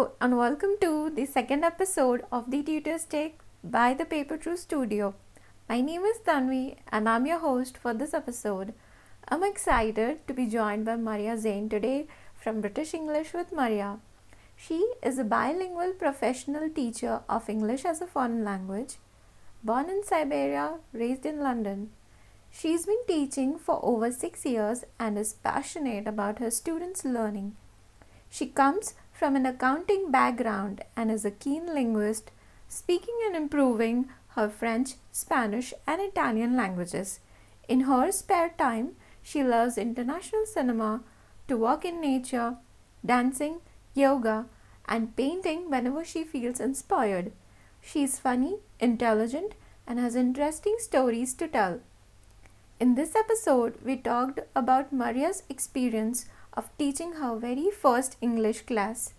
Hello and welcome to the second episode of the Tutor's Take by the PaperTrue Studio. My name is Tanvi and I'm your host for this episode. I'm excited to be joined by Maria Zen today from British English with Maria. She is a bilingual professional teacher of English as a foreign language. Born in Siberia, raised in London. She's been teaching for over six years and is passionate about her students' learning. She comes from an accounting background and is a keen linguist, speaking and improving her French, Spanish, and Italian languages. In her spare time, she loves international cinema, to walk in nature, dancing, yoga, and painting whenever she feels inspired. She is funny, intelligent, and has interesting stories to tell. In this episode, we talked about Maria's experience of teaching her very first English class.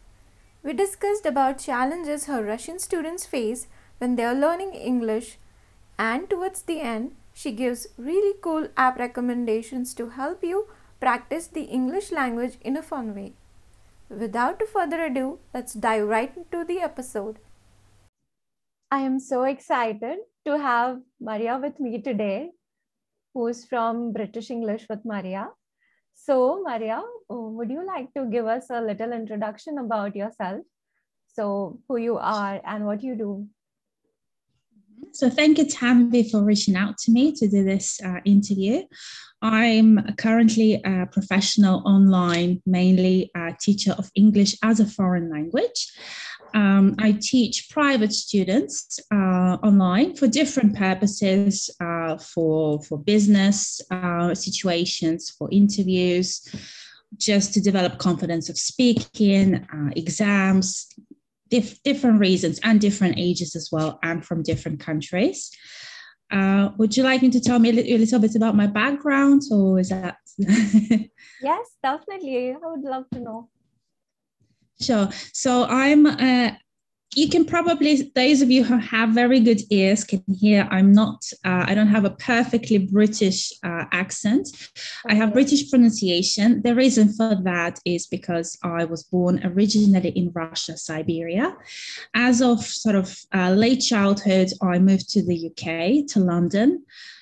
We discussed about challenges her Russian students face when they are learning English, and towards the end, she gives really cool app recommendations to help you practice the English language in a fun way. Without further ado, let's dive right into the episode. I am so excited to have Maria with me today, who's from British English with Maria. So, Maria, uh, would you like to give us a little introduction about yourself? So, who you are and what you do? So, thank you, Tanvi, for reaching out to me to do this uh, interview. I'm currently a professional online, mainly a teacher of English as a foreign language. Um, I teach private students uh, online for different purposes, uh, for for business uh, situations, for interviews, just to develop confidence of speaking, uh, exams, dif- different reasons, and different ages as well, and from different countries. Uh, would you like me to tell me a, li- a little bit about my background, or is that? yes, definitely. I would love to know. Sure. So I'm. Uh, you can probably those of you who have very good ears can hear i'm not uh, i don't have a perfectly british uh, accent i have british pronunciation the reason for that is because i was born originally in russia siberia as of sort of uh, late childhood i moved to the uk to london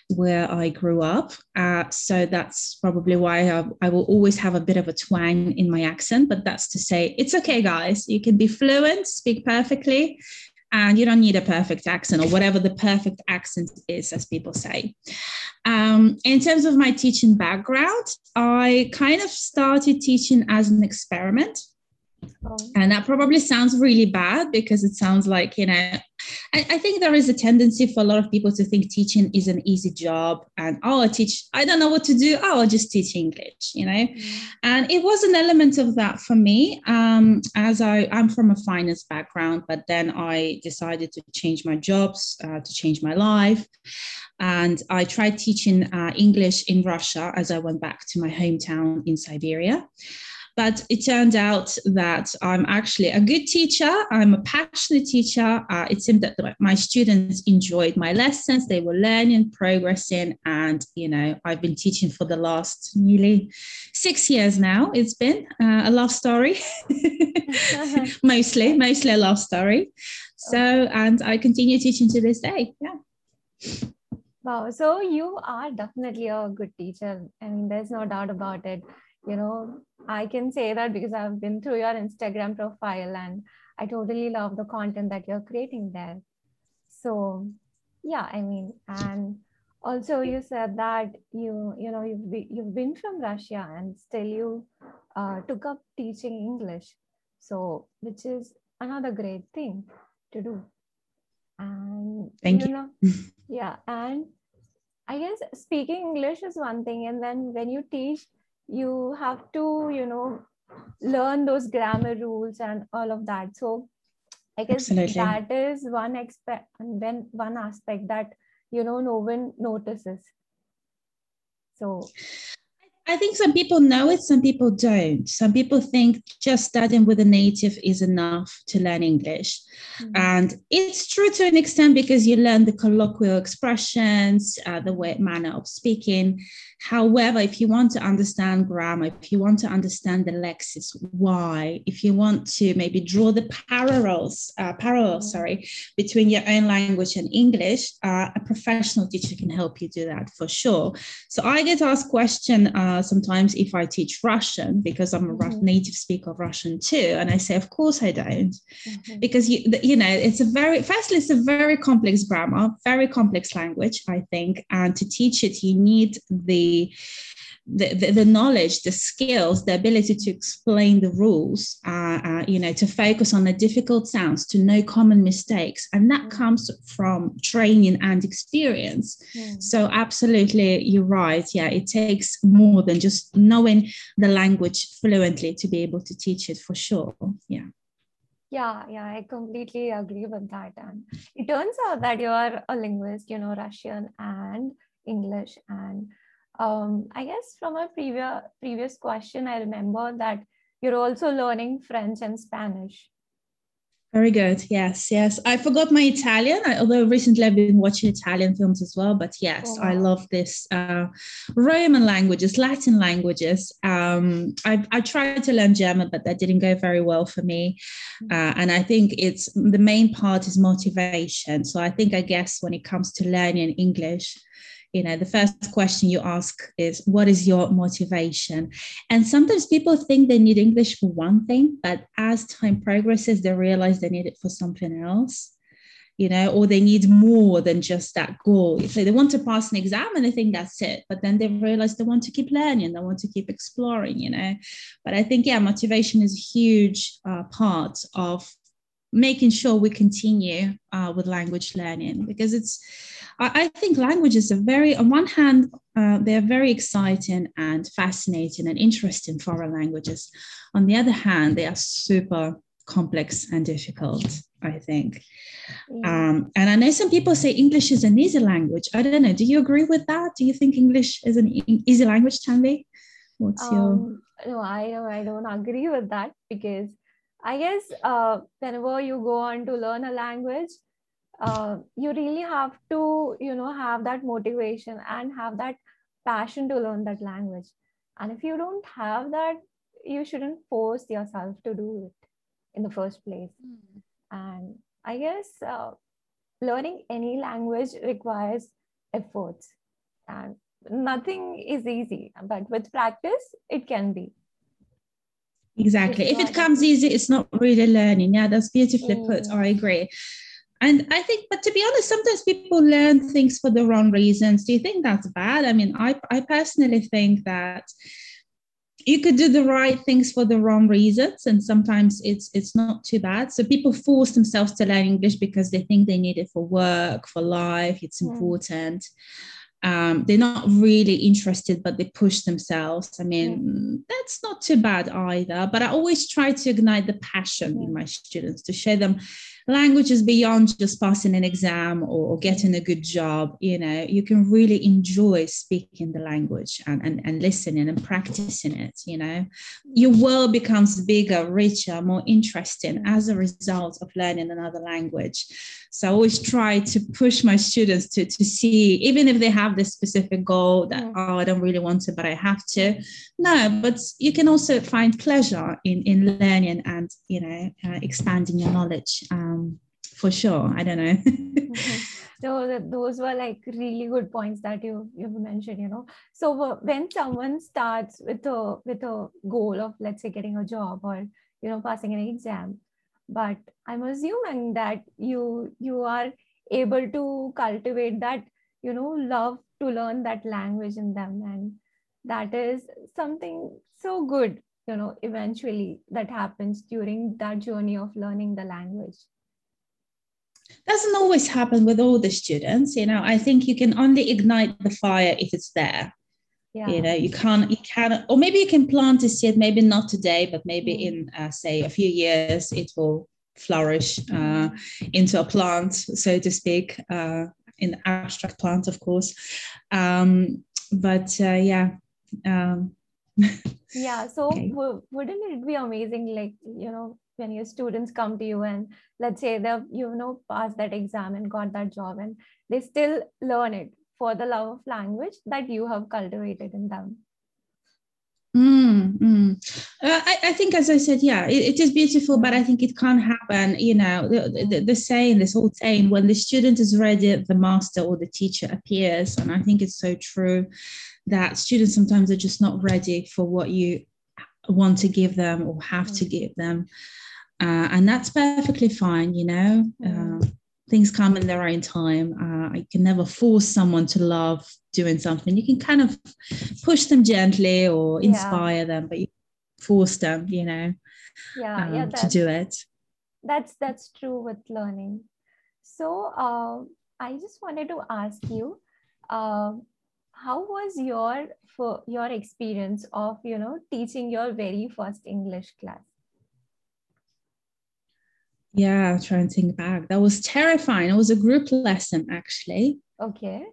where I grew up. Uh, so that's probably why I, I, will always have a bit of a twang in my accent. But that's to say, it's okay, guys. You can be fluent, speak perfectly, and you don't need a perfect accent or whatever the perfect accent is, as people say. Um, in terms of my teaching background, I kind of started teaching as an experiment. Oh. And that probably sounds really bad because it sounds like, you know, I, I, think there is a tendency for a lot of people to think teaching is an easy job and, oh, I teach, I don't know what to do. Oh, I'll just teach English, you know? Mm. And it was an element of that for me um, as I, I'm from a finance background, but then I decided to change my jobs, uh, to change my life. And I tried teaching uh, English in Russia as I went back to my hometown in Siberia. But it turned out that I'm actually a good teacher. I'm a passionate teacher. Uh, it seemed that my students enjoyed my lessons. They were learning, progressing, and you know I've been teaching for the last nearly six years now. It's been uh, a love story, mostly, mostly a love story. So, and I continue teaching to this day. Yeah. Wow. So you are definitely a good teacher. I mean, there's no doubt about it you know i can say that because i've been through your instagram profile and i totally love the content that you're creating there. So yeah i mean and also you said that you you know you've, be, you've been from russia and still you uh, took up teaching english. So which is another great thing to do. And thank you, you. know yeah and i guess speaking english is one thing and then when you teach you have to you know learn those grammar rules and all of that so i guess Absolutely. that is one aspect and then one aspect that you know no one notices so I think some people know it, some people don't. Some people think just studying with a native is enough to learn English. Mm-hmm. And it's true to an extent because you learn the colloquial expressions, uh, the way manner of speaking. However, if you want to understand grammar, if you want to understand the lexis, why, if you want to maybe draw the parallels, uh, parallels, mm-hmm. sorry, between your own language and English, uh, a professional teacher can help you do that for sure. So I get asked question uh, sometimes if I teach Russian because I'm a mm-hmm. native speaker of Russian too, and I say, of course I don't, mm-hmm. because you you know it's a very firstly it's a very complex grammar, very complex language, I think, and to teach it you need the the, the, the, knowledge, the skills, the ability to explain the rules, uh, uh, you know, to focus on the difficult sounds, to know common mistakes. And that mm. comes from training and experience. Mm. So, absolutely, you're right. Yeah, it takes more than just knowing the language fluently to be able to teach it for sure. Yeah. Yeah, yeah, I completely agree with that. And it turns out that you are a linguist, you know, Russian and English and um, I guess from a previous previous question, I remember that you're also learning French and Spanish. Very good. Yes, yes. I forgot my Italian, although recently I've been watching Italian films as well. But yes, oh, wow. I love this uh, Roman languages, Latin languages. Um, I, I tried to learn German, but that didn't go very well for me. Mm. Uh, and I think it's the main part is motivation. So I think, I guess, when it comes to learning English, you know the first question you ask is what is your motivation? And sometimes people think they need english for one thing but as time progresses they realize they need it for something else you know or they need more than just that goal. So they want to pass an exam and they think that's it but then they realize they want to keep learning they want to keep exploring you know. But i think yeah motivation is a huge uh, part of making sure we continue uh, with language learning because it's I, I, think languages are very on one hand uh, they're very exciting and fascinating and interesting foreign languages. On the other hand they are super complex and difficult i think. Yeah. um, and i know some people say english is an easy language. I don't know. Do you agree with that? Do you think english is an easy language tanvi? What's um, your no i i don't agree with that because I guess uh, whenever you go on to learn a language, uh, you really have to, you know, have that motivation and have that passion to learn that language. And if you don't have that, you shouldn't force yourself to do it in the first place. Mm. And I guess uh, learning any language requires efforts, and nothing is easy. But with practice, it can be. Exactly. If it comes easy, it's not really learning. Yeah, that's beautifully put. I agree. And I think, but to be honest, sometimes people learn things for the wrong reasons. Do you think that's bad? I mean, I, I personally think that you could do the right things for the wrong reasons and sometimes it's it's not too bad so people force themselves to learn english because they think they need it for work for life it's mm. important um, they're not really interested, but they push themselves. I mean, mm. that's not too bad either. But I always try to ignite the passion mm. in my students to show them language is beyond just passing an exam or, getting a good job you know you can really enjoy speaking the language and, and, and listening and practicing it you know. Your world becomes bigger richer more interesting as a result of learning another language. So i always try to push my students to, to see even if they have this specific goal that oh i don't really want to but i have to no but you can also find pleasure in in learning and you know uh, expanding your knowledge um, um, for sure. I don't know. mm-hmm. So those were like really good points that you you mentioned. You know, so when someone starts with a with a goal of let's say getting a job or you know passing an exam, but I'm assuming that you you are able to cultivate that you know love to learn that language in them and that is something so good you know eventually that happens during that journey of learning the language doesn't always happen with all the students you know i think you can only ignite the fire if it's there yeah. you know you can't you can or maybe you can plant a seed maybe not today but maybe mm. in uh, say a few years it will flourish uh, into a plant so to speak uh, in abstract plant of course um, but uh, yeah um, yeah so okay. w- wouldn't it be amazing like you know when your students come to you and let's say they've you know passed that exam and got that job and they still learn it for the love of language that you have cultivated in them Mm, mm. Uh, I, I, think, as I said, yeah, it, it is beautiful, but I think it can't happen. You know, the, the, the, saying, this whole saying, when the student is ready, the master or the teacher appears. And I think it's so true that students sometimes are just not ready for what you want to give them or have to mm. give them. Uh, and that's perfectly fine, you know. Uh, things come in their own time. Uh, I can never force someone to love doing something. You can kind of push them gently or inspire yeah. them, but you force them, you know, yeah, um, yeah, to do it. That's that's true with learning. So uh, I just wanted to ask you, uh, how was your for your experience of you know teaching your very first English class? Yeah, try and think back. That was terrifying. It was a group lesson, actually. Okay.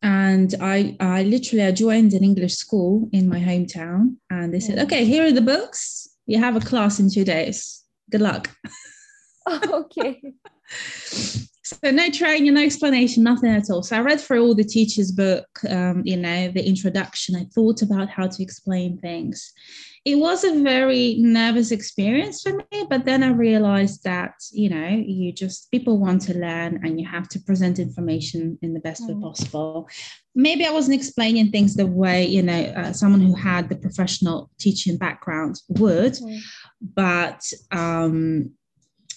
And I, I literally, I joined an English school in my hometown, and they said, mm. "Okay, here are the books. You have a class in two days. Good luck." okay. so no training, no explanation, nothing at all. So I read through all the teacher's book, um, you know, the introduction. I thought about how to explain things, it was a very nervous experience for me but then i realized that you know you just people want to learn and you have to present information in the best mm. way possible maybe i wasn't explaining things the way you know uh, someone who had the professional teaching background would mm. but um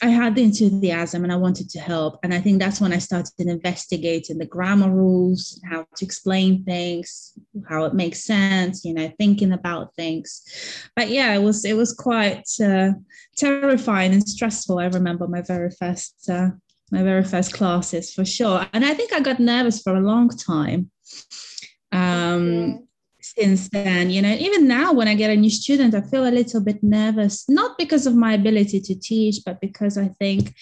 I had the enthusiasm and I wanted to help. And I think that's when I started investigating the grammar rules, how to explain things, how it makes sense, you know, thinking about things. But yeah, it was it was quite uh, terrifying and stressful. I remember my very first uh, my very first classes for sure. And I think I got nervous for a long time. Um, since then you know even now when i get a new student i feel a little bit nervous not because of my ability to teach but because i think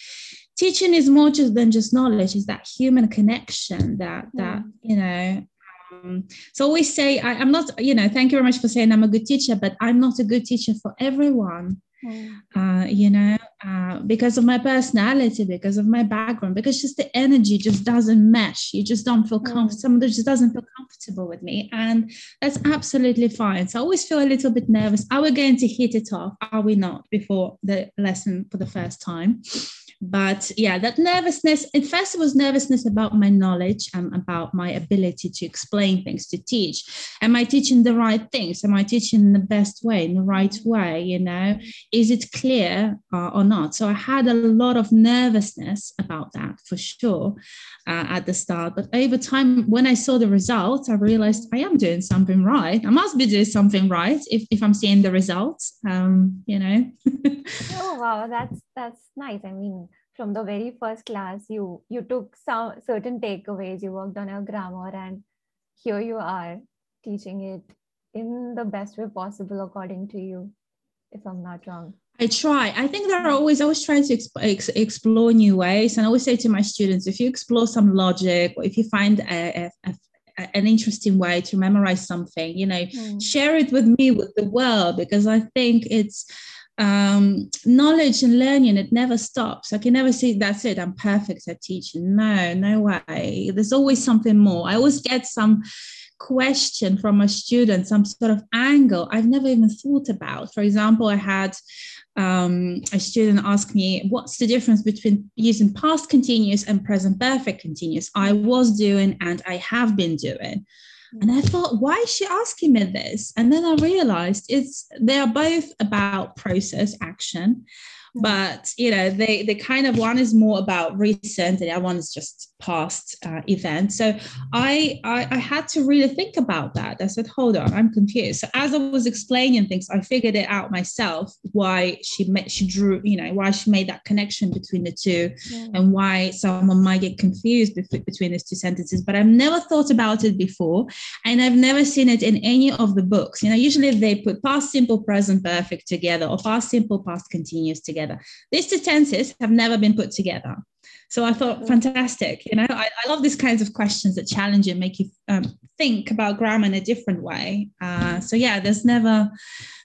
teaching is more just than just knowledge is that human connection that that mm. you know um, so we say I, i'm not you know thank you very much for saying i'm a good teacher but i'm not a good teacher for everyone mm. uh, you know uh, because of my personality, because of my background, because just the energy just doesn't mesh. You just don't feel comfortable. Mm. Someone just doesn't feel comfortable with me. And that's absolutely fine. So I always feel a little bit nervous. Are we going to hit it off? Are we not before the lesson for the first time? But yeah that nervousness at first it was nervousness about my knowledge and about my ability to explain things to teach. Am i teaching the right things? Am i teaching in the best way in the right way you know? Is it clear uh, or not? So i had a lot of nervousness about that for sure uh, at the start. But over time when i saw the results i realized i am doing something right. I must be doing something right if, if i'm seeing the results um you know? Oh wow that's that's nice. I mean from the very first class you you took some certain takeaways. You worked on your grammar and here you are teaching it in the best way possible according to you if i'm not wrong. I try. I think there are always I always try to exp- explore new ways. And i always say to my students if you explore some logic or if you find a, a, a an interesting way to memorize something you know mm. share it with me with the world because i think it's um, knowledge and learning it never stops. I can never say that's it i'm perfect at teaching no no way. There's always something more. I always get some question from a student some sort of angle i've never even thought about. For example i had um, a student ask me what's the difference between using past continuous and present perfect continuous? I was doing and i have been doing and I thought, why is she asking me this? And then I realized it's they are both about process action but you know they they kind of one is more about recent and the other one is just past uh, event. So I, I, I had to really think about that. I said hold on i'm confused. So as i was explaining things i figured it out myself why she met she drew you know why she made that connection between the two yeah. and why someone might get confused between these two sentences. But i've never thought about it before and i've never seen it in any of the books. You know usually they put past simple present perfect together or past simple past continuous together together. These two tenses have never been put together. So I thought, fantastic. You know, I, I love these kinds of questions that challenge you, make you um, think about grammar in a different way. Uh, so yeah, there's never,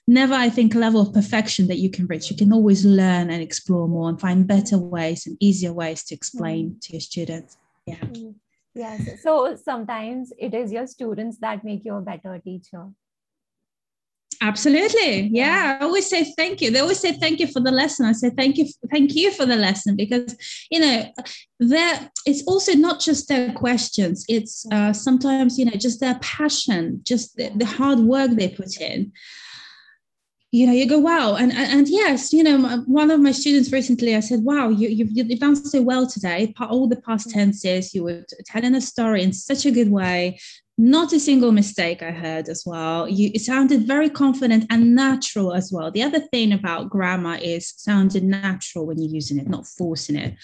never, I think, a level of perfection that you can reach. You can always learn and explore more and find better ways and easier ways to explain mm. to your students. Yeah. Mm. Yes. So sometimes it is your students that make you a better teacher. Absolutely. Yeah. I always say thank you. They always say thank you for the lesson. I say thank you, thank you for the lesson because you know, there it's also not just their questions, it's uh, sometimes, you know, just their passion, just the, the hard work they put in you know, you go, wow. And, and, yes, you know, one of my students recently, I said, wow, you, you've, you've done so well today. All the past tenses, you were telling a story in such a good way. Not a single mistake I heard as well. You it sounded very confident and natural as well. The other thing about grammar is sounded natural when you're using it, not forcing it.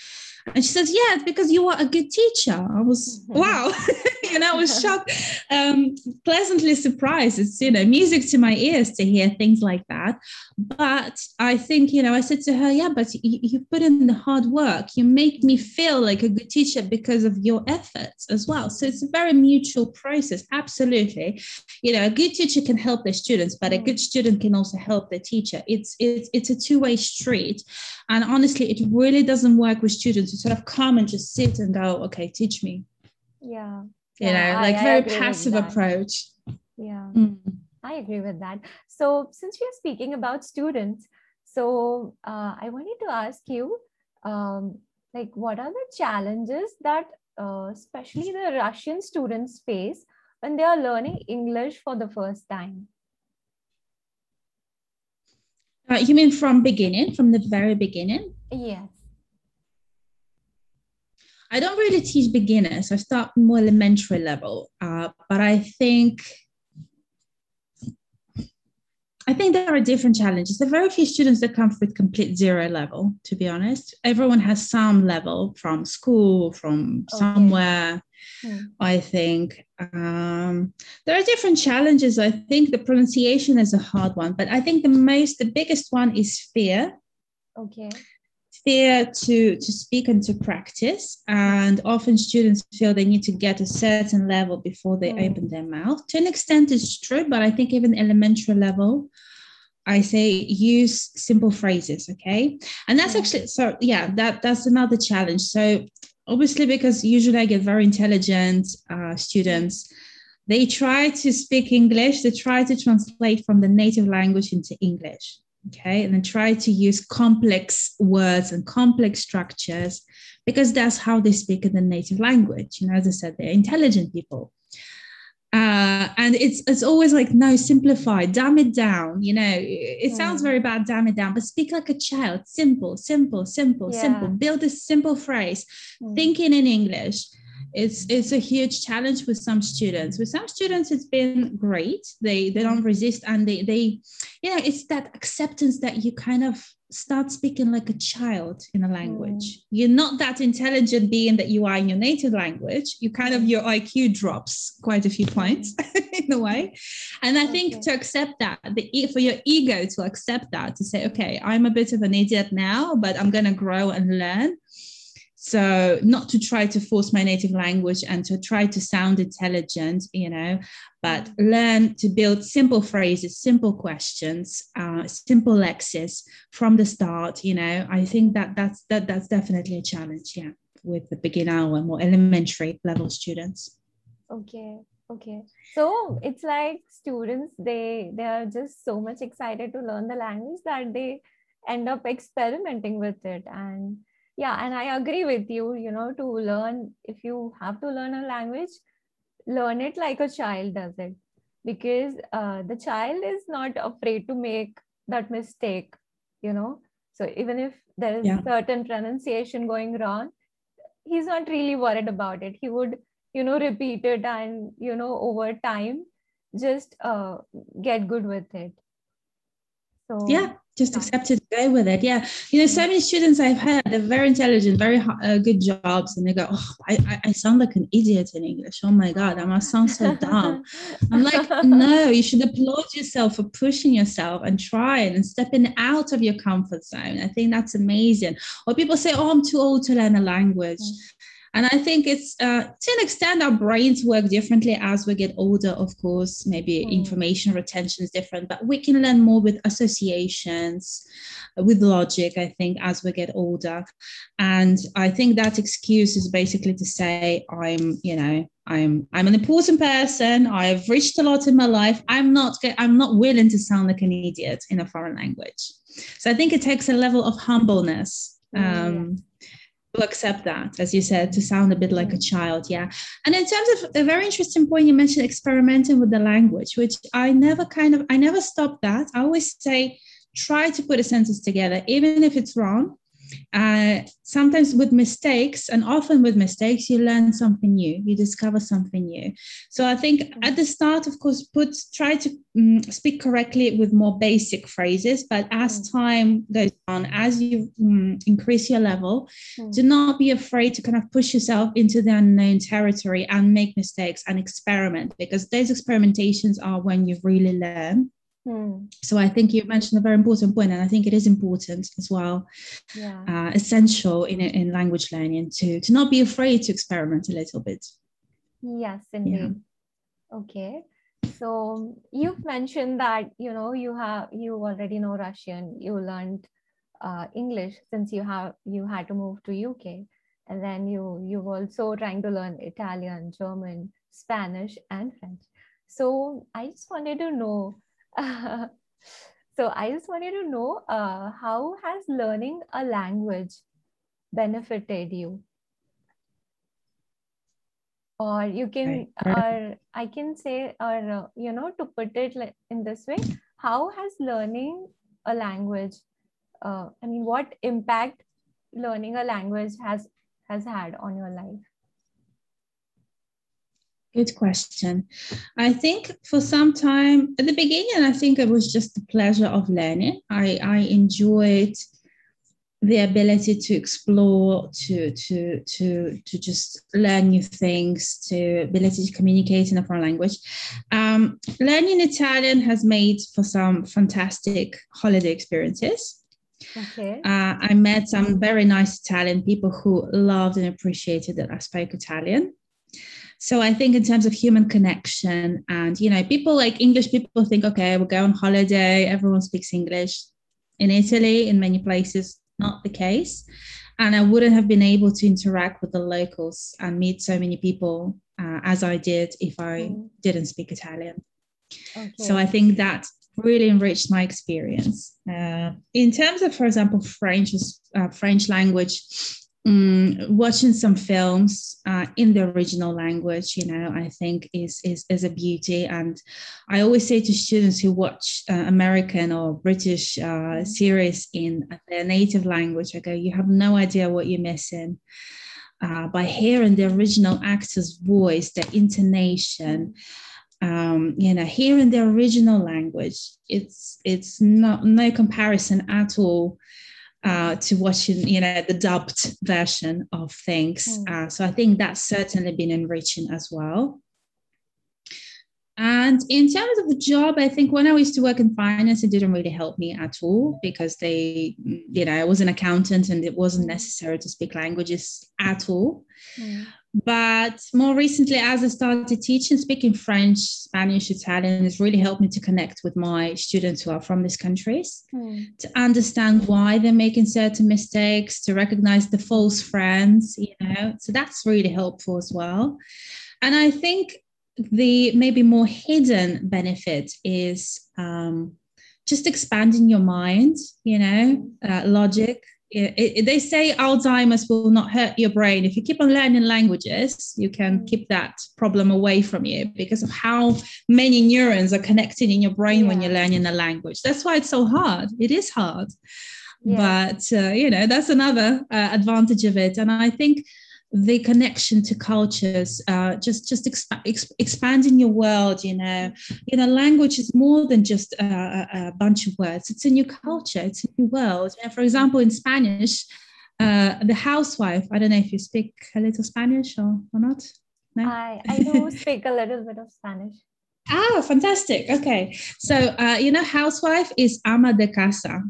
And she says, Yeah, it's because you are a good teacher. I was, mm-hmm. wow. and I was shocked, um, pleasantly surprised. It's, you know, music to my ears to hear things like that. But I think, you know, I said to her, Yeah, but you, you put in the hard work. You make me feel like a good teacher because of your efforts as well. So it's a very mutual process. Absolutely. You know, a good teacher can help their students, but a good student can also help their teacher. It's, it's, it's a two way street. And honestly, it really doesn't work with students to sort of come and just sit and go, okay, teach me. Yeah. You yeah, know, like I, very passive approach. Yeah. Mm. I agree with that. So, since we are speaking about students, so uh, I wanted to ask you, um, like, what are the challenges that, uh, especially the Russian students face when they are learning English for the first time? Uh, you mean from beginning, from the very beginning? Yes. I don't really teach beginners. I start more elementary level, uh, but I think I think there are different challenges. There are very few students that come with complete zero level. To be honest, everyone has some level from school, from okay. somewhere. Hmm. I think um, there are different challenges. I think the pronunciation is a hard one, but I think the most, the biggest one is fear. Okay fear to to speak and to practice. And often students feel they need to get a certain level before they mm. open their mouth. To an extent it's true but i think even elementary level i say use simple phrases okay? And that's mm. actually so yeah that that's another challenge. So obviously because usually i get very intelligent uh, students they try to speak english they try to translate from the native language into english okay? And then try to use complex words and complex structures because that's how they speak in the native language. You know as i said they're intelligent people. Uh, and it's it's always like no simplify dumb it down you know? It yeah. sounds very bad dumb it down but speak like a child. Simple simple simple yeah. simple. Build a simple phrase. Mm. thinking in english it's it's a huge challenge with some students. With some students it's been great. They they don't resist and they they you know it's that acceptance that you kind of start speaking like a child in a language. Mm. you're not that intelligent being that you are in your native language. You kind of your iq drops quite a few points in a way. And i think to accept that the for your ego to accept that to say okay i'm a bit of an idiot now but i'm going to grow and learn so not to try to force my native language and to try to sound intelligent you know but learn to build simple phrases simple questions uh, simple lexis from the start you know. I think that that's that that's definitely a challenge yeah with the beginner and more elementary level students. Okay okay. So it's like students they they are just so much excited to learn the language that they end up experimenting with it. And yeah and i agree with you you know to learn if you have to learn a language learn it like a child does it. Because uh, the child is not afraid to make that mistake you know. So even if there is yeah. certain pronunciation going wrong he's not really worried about it. He would you know repeat it and you know over time just uh, get good with it. So yeah just accept it go with it. Yeah. You know so many students i've had they're very intelligent very uh, good jobs and they go oh I, I sound like an idiot in english. Oh my god i must sound so dumb. I'm like no you should applaud yourself for pushing yourself and trying and stepping out of your comfort zone. I think that's amazing. Or people say oh i'm too old to learn a language. Mm. And I think it's uh, to an extent our brains work differently as we get older, of course. Maybe mm. information retention is different, but we can learn more with associations, with logic, I think, as we get older. And I think that excuse is basically to say, I'm, you know, I'm I'm an important person. I've reached a lot in my life. I'm not I'm not willing to sound like an idiot in a foreign language. So I think it takes a level of humbleness um, yeah. to accept that, as you said, to sound a bit like a child. Yeah. And in terms of a very interesting point, you mentioned experimenting with the language, which I never kind of I never stopped that. I always say try to put a sentence together, even if it's wrong uh, sometimes with mistakes and often with mistakes you learn something new you discover something new so i think at the start of course put try to um, speak correctly with more basic phrases but as mm. time goes on as you um, increase your level mm. do not be afraid to kind of push yourself into the unknown territory and make mistakes and experiment because those experimentations are when you really learn Hmm. So I think you mentioned a very important point, and I think it is important as well, yeah. uh, essential in in language learning to to not be afraid to experiment a little bit. Yes, indeed. Yeah. Okay, so you've mentioned that you know you have you already know Russian. You learned uh, English since you have you had to move to UK, and then you you were also trying to learn Italian, German, Spanish, and French. So I just wanted to know so I just wanted to know uh, how has learning a language benefited you? Or you can, right. or I can say, or uh, you know, to put it in this way, how has learning a language? Uh, I mean, what impact learning a language has has had on your life? Good question. I think for some time at the beginning, I think it was just the pleasure of learning. I, I enjoyed the ability to explore, to to to to just learn new things, to ability to communicate in a foreign language. Um, learning Italian has made for some fantastic holiday experiences. Okay. Uh, I met some very nice Italian people who loved and appreciated that I spoke Italian. So I think in terms of human connection, and you know, people like English people think, okay, we'll go on holiday, everyone speaks English. In Italy, in many places, not the case. And I wouldn't have been able to interact with the locals and meet so many people uh, as I did if I mm. didn't speak Italian. Okay. So I think that really enriched my experience. Uh, in terms of, for example, French, uh, French language, um, watching some films uh, in the original language, you know, I think is, is, is a beauty. And I always say to students who watch uh, American or British uh, series in their native language, I go, you have no idea what you're missing. Uh, by hearing the original actor's voice, their intonation, um, you know, hearing the original language, it's it's not no comparison at all uh, to watching, you know, the dubbed version of things. Mm. Uh, so I think that's certainly been enriching as well. And in terms of the job, I think when I used to work in finance, it didn't really help me at all because they, you know, I was an accountant and it wasn't necessary to speak languages at all. Mm. But more recently, as I started teaching, speaking French, Spanish, Italian has really helped me to connect with my students who are from these countries, mm. to understand why they're making certain mistakes, to recognize the false friends, you know. So that's really helpful as well. And I think the maybe more hidden benefit is um, just expanding your mind, you know, uh, logic, it, it, they say Alzheimer's will not hurt your brain. If you keep on learning languages, you can mm. keep that problem away from you because of how many neurons are connected in your brain yeah. when you're learning a language. That's why it's so hard. It is hard. Yeah. But, uh, you know, that's another uh, advantage of it. And I think the connection to cultures uh, just just exp- exp- expanding your world you know. You know language is more than just a, a, bunch of words. It's a new culture. It's a new world. And for example in spanish uh, the housewife i don't know if you speak a little spanish or, or not? No? I, I do speak a little bit of spanish. Ah fantastic. Okay. So uh, you know housewife is ama de casa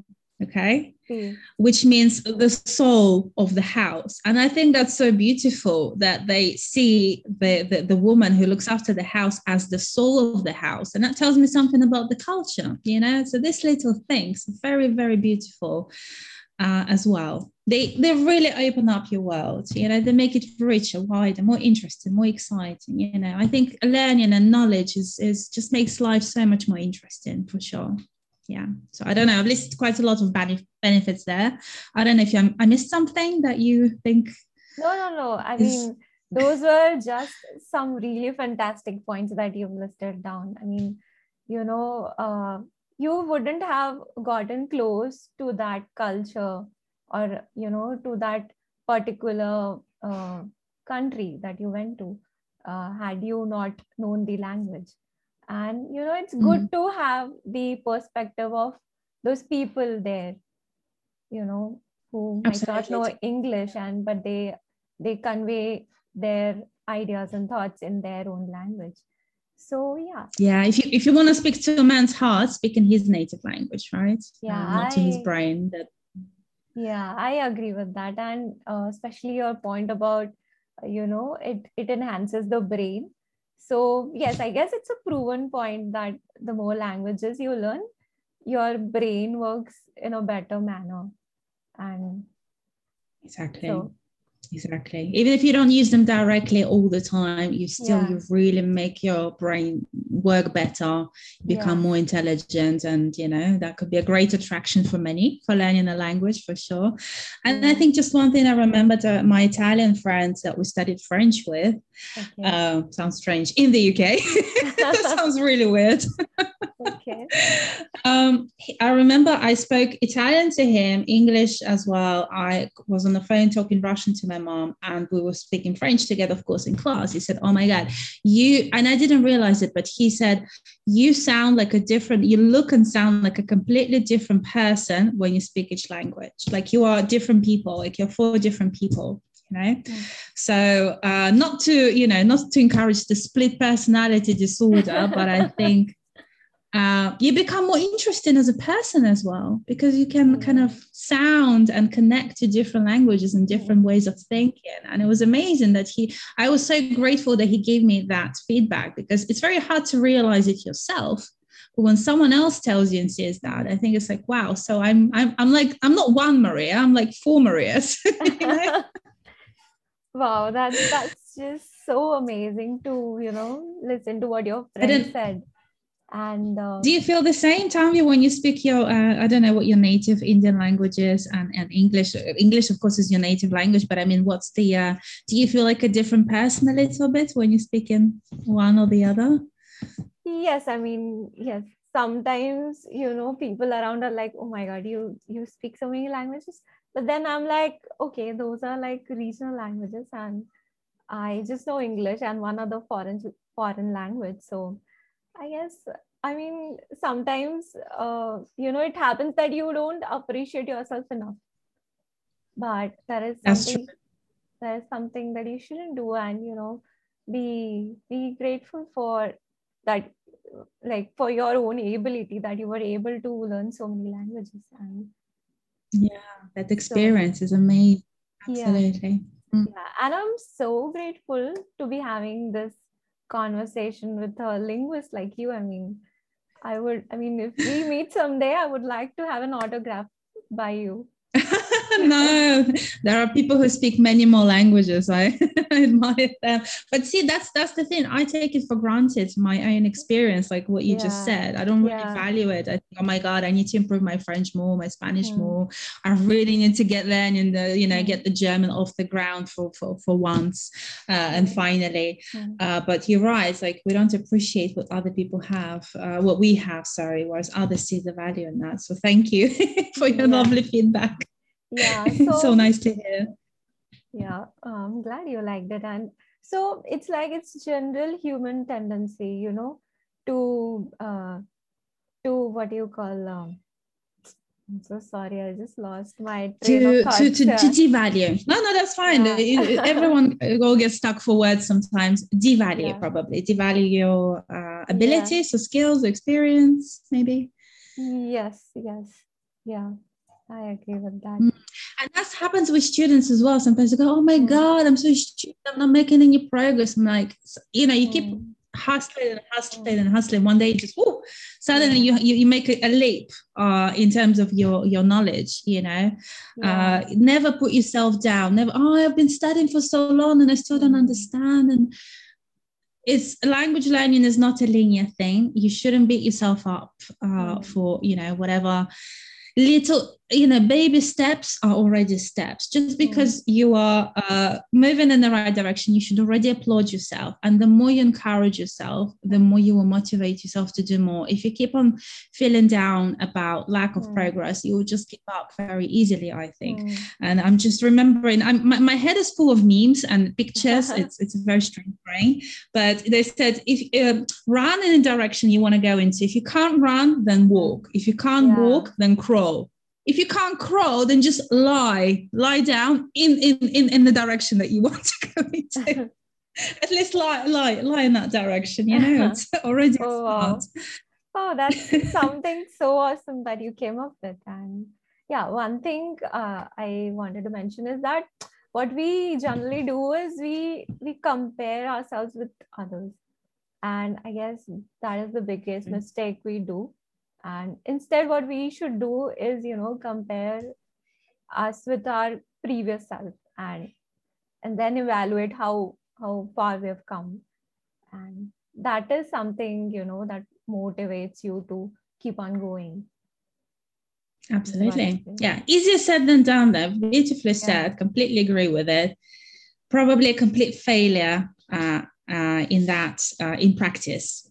Okay. See. Which means the soul of the house. And I think that's so beautiful that they see the, the, the woman who looks after the house as the soul of the house. And that tells me something about the culture, you know? So these little things, very, very beautiful uh, as well. They they really open up your world, you know, they make it richer, wider, more interesting, more exciting. You know, I think learning and knowledge is is just makes life so much more interesting for sure yeah. So i don't know. I've listed quite a lot of benefits there. I don't know if you, i missed something that you think no no no. I is... mean those were just some really fantastic points that you've listed down. I mean you know uh, you wouldn't have gotten close to that culture or you know to that particular uh, country that you went to uh, had you not known the language and you know it's good mm. to have the perspective of those people there you know who Absolutely. might not know english and but they they convey their ideas and thoughts in their own language. So yeah. Yeah if you if you want to speak to a man's heart speak in his native language right? Yeah um, not I, to his brain that yeah i agree with that. And uh, especially your point about you know it it enhances the brain so yes i guess it's a proven point that the more languages you learn your brain works in a better manner. And exactly. so, exactly even if you don't use them directly all the time you still yeah. you really make your brain work better become yeah. more intelligent and you know that could be a great attraction for many for learning a language for sure and i think just one thing i remembered uh, my italian friends that we studied french with okay. uh, sounds strange in the uk that sounds really weird okay. Um, I remember I spoke Italian to him, English as well. I was on the phone talking Russian to my mom, and we were speaking French together, of course, in class. He said, Oh my God, you, and I didn't realize it, but he said, You sound like a different, you look and sound like a completely different person when you speak each language. Like you are different people, like you're four different people you know so uh, not to you know not to encourage the split personality disorder but i think uh, you become more interesting as a person as well because you can kind of sound and connect to different languages and different ways of thinking. And it was amazing that he i was so grateful that he gave me that feedback because it's very hard to realize it yourself. But when someone else tells you and says that i think it's like wow so i'm i'm, I'm like i'm not one maria i'm like four marias wow that's that's just so amazing to you know listen to what your friend said and uh, do you feel the same Tanvi when you speak your uh, I don't know what your native Indian language is and, and English. English of course is your native language but I mean what's the uh, do you feel like a different person a little bit when you speak in one or the other? Yes I mean yes. Sometimes you know people around are like oh my god you you speak so many languages. But then I'm like okay those are like regional languages and I just know English and one other foreign foreign language. So I guess I mean sometimes uh, you know it happens that you don't appreciate yourself enough. But there is something there is something that you shouldn't do and you know be be grateful for that like for your own ability that you were able to learn so many languages and yeah that experience so, is amazing absolutely yeah. Mm. yeah and i'm so grateful to be having this conversation with a linguist like you. I mean, I would, I mean, if we meet someday, I would like to have an autograph by you. no, there are people who speak many more languages. I admire them. But see, that's that's the thing. I take it for granted, my own experience, like what you yeah. just said. I don't really yeah. value it. I think, oh my God, I need to improve my French more, my Spanish mm. more. I really need to get learning the, you know, get the German off the ground for for, for once. Uh, and finally. Mm. Uh, but you're right, it's like we don't appreciate what other people have, uh, what we have, sorry, whereas others see the value in that. So thank you for your yeah. lovely feedback yeah so, so nice to hear yeah i'm glad you liked it and so it's like it's general human tendency you know to uh to what do you call um, I'm so sorry, I just lost my to, to, to, to devalue. No, no, that's fine. Yeah. Everyone will get stuck for words sometimes. Devalue, yeah. probably. Devalue your uh, abilities yeah. or skills or experience, maybe. Yes, yes. Yeah I agree with that. Mm. And that happens with students as well. Sometimes they go, Oh my mm. God, I'm so stupid. I'm not making any progress. I'm like, you know, you keep mm. hustling and hustling and hustling. One day, just whoo, suddenly you, you, you make a, a leap uh, in terms of your, your knowledge, you know. Yeah. Uh, never put yourself down. Never, oh, I've been studying for so long and I still don't understand. And it's language learning is not a linear thing. You shouldn't beat yourself up uh, for, you know, whatever little you know baby steps are already steps. Just mm. because you are uh, moving in the right direction you should already applaud yourself. And the more you encourage yourself the more you will motivate yourself to do more. If you keep on feeling down about lack of mm. progress you will just give up very easily i think. Mm. and i'm just remembering I'm, my, my head is full of memes and pictures. It's it's a very strange brain. But they said if uh, run in a direction you want to go into. If you can't run then walk. If you can't yeah. walk then crawl if you can't crawl then just lie lie down in in in, in the direction that you want to go into at least lie lie lie in that direction you know it's already oh, wow. oh that's something so awesome that you came up with and yeah one thing uh, i wanted to mention is that what we generally do is we we compare ourselves with others and i guess that is the biggest mm-hmm. mistake we do and instead what we should do is you know compare us with our previous self and and then evaluate how how far we have come. And that is something you know that motivates you to keep on going. Absolutely. Yeah. Easier said than done though. Beautifully yeah. said. Completely agree with it. Probably a complete failure uh, uh, in that uh, in practice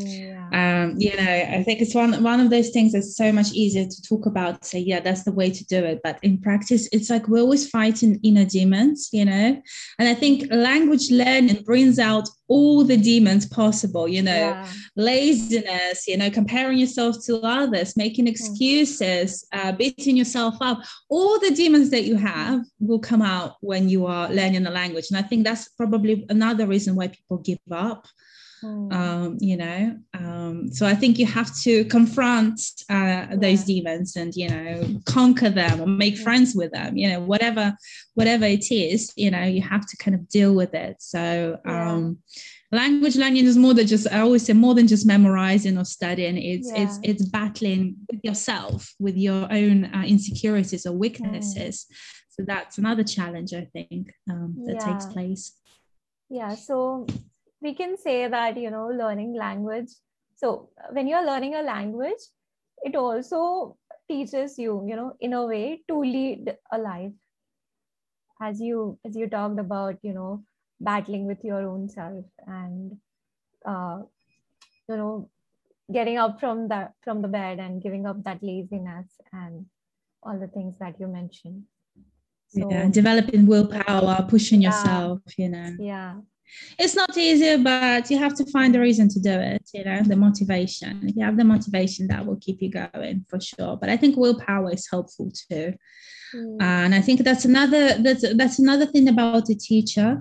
yeah. Um, you know, I think it's one one of those things that's so much easier to talk about. Say, yeah, that's the way to do it. But in practice, it's like we're always fighting inner demons, you know. And I think language learning brings out all the demons possible. You know, yeah. laziness, you know, comparing yourself to others, making hmm. excuses, uh, beating yourself up. All the demons that you have will come out when you are learning the language. And I think that's probably another reason why people give up Hmm. um, you know um, so i think you have to confront uh, those demons and you know conquer them or make yeah. friends with them you know whatever whatever it is you know you have to kind of deal with it so um, yeah. language learning is more than just i always say more than just memorizing or studying it's it's it's battling with yourself with your own uh, insecurities or weaknesses mm. so that's another challenge i think um, that takes place yeah so we can say that you know learning language. So when you're learning a language it also teaches you you know in a way to lead a life. As you as you talked about you know battling with your own self and uh, you know getting up from the from the bed and giving up that laziness and all the things that you mentioned. So, yeah developing willpower pushing yeah, yourself you know. Yeah it's not easy, but you have to find a reason to do it, you know, the motivation. If you have the motivation, that will keep you going for sure. But I think willpower is helpful too. Mm. and I think that's another that's that's another thing about the teacher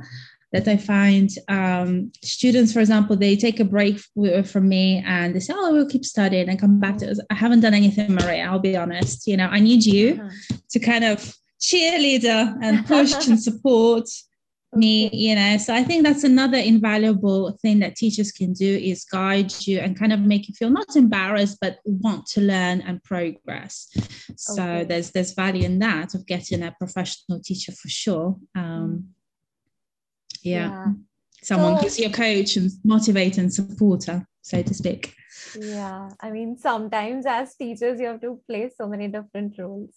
that I find um, students, for example, they take a break from me and they say, "Oh, we'll keep studying and come back to us." I haven't done anything, Maria. I'll be honest. You know, I need you uh-huh. to kind of cheerleader and push and support me you know so i think that's another invaluable thing that teachers can do is guide you and kind of make you feel not embarrassed but want to learn and progress so okay. there's there's value in that of getting a professional teacher for sure um yeah, yeah. someone so, who's your coach and motivate and supporter so to speak yeah i mean sometimes as teachers you have to play so many different roles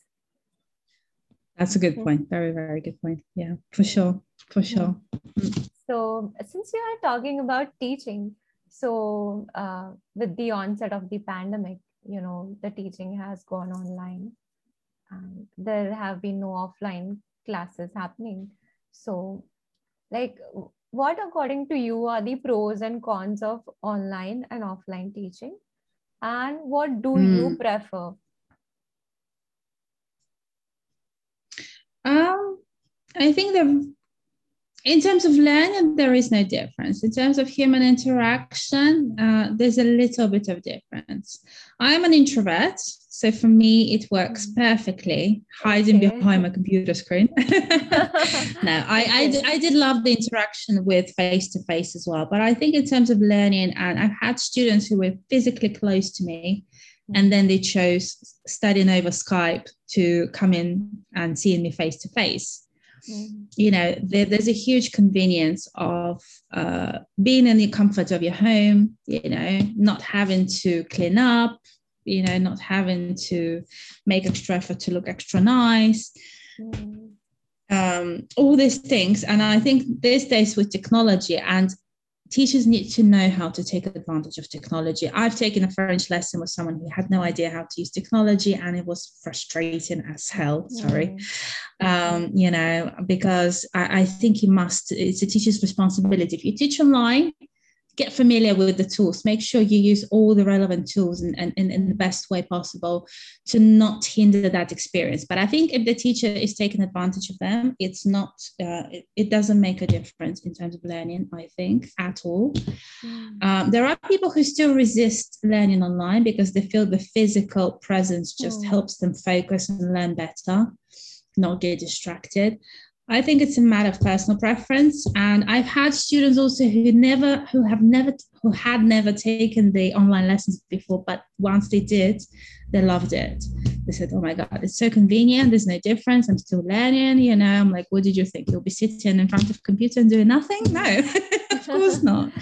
that's a good mm-hmm. point. Very, very good point. Yeah, for sure. For sure. So, since we are talking about teaching, so uh, with the onset of the pandemic, you know, the teaching has gone online and there have been no offline classes happening. So, like, what according to you are the pros and cons of online and offline teaching? And what do mm. you prefer? Um, I think that in terms of learning, there is no difference. In terms of human interaction, uh, there's a little bit of difference. I'm an introvert, So for me, it works Mm. perfectly hiding Okay. behind my computer screen. no, I, I. I did love the interaction with face to face as well. But I think in terms of learning, and I've had students who were physically close to me, and then they chose studying over Skype to come in and seeing me face to face Mm. You know there, there's a huge convenience of uh, being in the comfort of your home you know not having to clean up you know not having to make extra effort to look extra nice. Mm. um, all these things. And i think these days with technology and teachers need to know how to take advantage of technology i've taken a french lesson with someone who had no idea how to use technology and it was frustrating as hell sorry Mm. um, you know, because I, I think you must, it's a teacher's responsibility. If you teach online, get familiar with the tools, make sure you use all the relevant tools and in, in, in the best way possible to not hinder that experience. But I think if the teacher is taking advantage of them, it's not, uh, it, it doesn't make a difference in terms of learning, I think, at all. Mm. Um, there are people who still resist learning online because they feel the physical presence just Mm. helps them focus and learn better, not get distracted. I think it's a matter of personal preference, and I've had students also who never, who have never, who had never taken the online lessons before, but once they did, they loved it. They said, "Oh my god, it's so convenient. There's no difference. I'm still learning." You know, I'm like, "What did you think? You'll be sitting in front of a computer and doing nothing?" No, of course not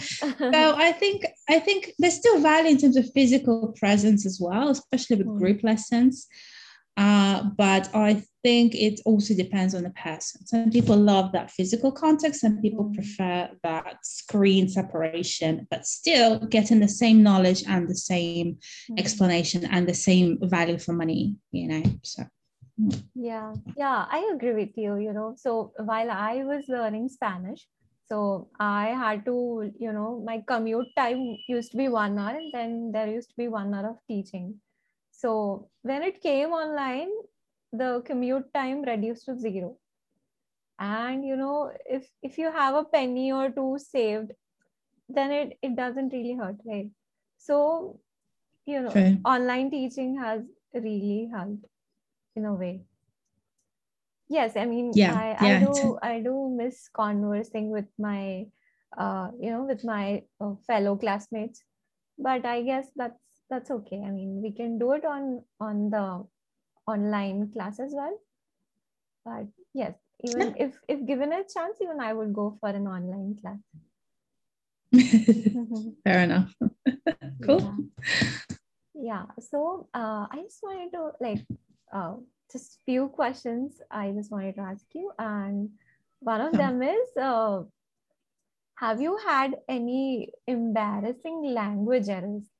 so I think I think there's still value in terms of physical presence as well, especially with Mm. group lessons. Uh, but I think it also depends on the person. Some people love that physical context, some people Mm. prefer that screen separation, but still getting the same knowledge and the same Mm. explanation and the same value for money, you know. So Yeah, yeah, I agree with you. You know, so while I was learning Spanish, so I had to, you know, my commute time used to be one hour, and then there used to be one hour of teaching. So when it came online, the commute time reduced to zero. And you know, if if you have a penny or two saved, then it it doesn't really hurt, right? So, you know, True. online teaching has really helped in a way yes i mean Yeah, I, I do i do miss conversing with my uh you know with my uh, fellow classmates but i guess that's that's okay i mean we can do it on on the online class as well but yes even if if given a chance even i would go for an online class fair enough. cool. yeah, yeah. so uh, i just wanted to like uh, just few questions i just wanted to ask you and one of them is uh, have you had any embarrassing language errors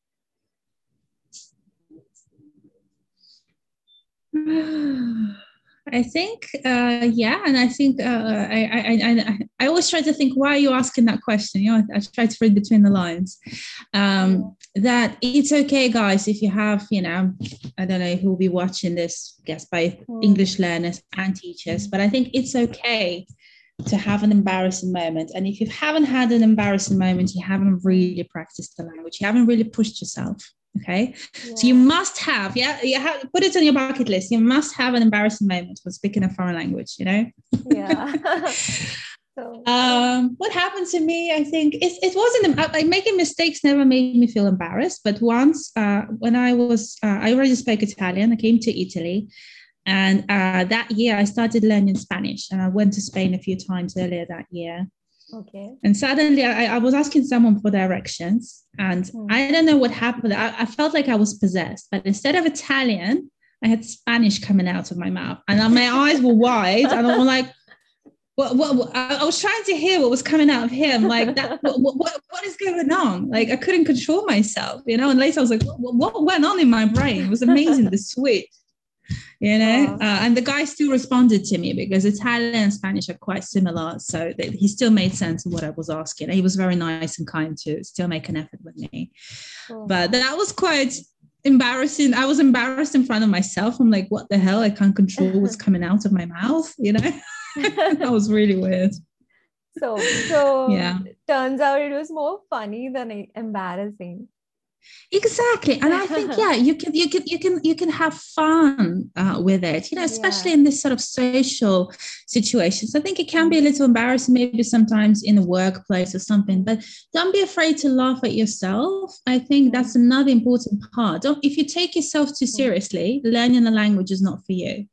I think, uh, yeah, and I think uh, I, I, I, I always try to think, why are you asking that question? You know, I, I try to read between the lines. Um, that it's okay, guys, if you have, you know, I don't know who will be watching this, I guess by. English learners and teachers, but I think it's okay to have an embarrassing moment. And if you haven't had an embarrassing moment, you haven't really practiced the language, you haven't really pushed yourself. Okay. So you must have, yeah, you have put it on your bucket list. You must have an embarrassing moment when speaking a foreign language, you know. yeah so Um, what happened to me, I think it, it wasn't uh, like making mistakes never made me feel embarrassed. But once, uh, when I was, uh, I already spoke Italian. I came to Italy, and uh, that year I started learning Spanish, and I went to Spain a few times earlier that year. Okay And suddenly I, I was asking someone for directions, and Hmm. I don't know what happened. I, I felt like I was possessed, but instead of Italian, I had Spanish coming out of my mouth, and my eyes were wide, and I'm like, what, what, what- I, was trying to hear what was coming out of him, like that. What, what, what- what is going on? Like I couldn't control myself, you know. And later I was like, what, what went on in my brain? It was amazing, the switch you know? Uh, and the guy still responded to me because italian and spanish are quite similar so he still made sense of what i was asking. He was very nice and kind to still make an effort with me. Oh, but that was quite embarrassing. I was embarrassed in front of myself. I'm like what the hell? I can't control what's coming out of my mouth you know? That was really weird. So so Yeah. turns out it was more funny than embarrassing exactly. And i think yeah you can you can you can you can have fun uh, with it you know especially yeah. in this sort of social situations. I think it can be a mm. little embarrassing maybe sometimes in the workplace or something but don't be afraid to laugh at yourself. I think mm. that's another important part. Don't if you take yourself too mm. seriously learning a language is not for you.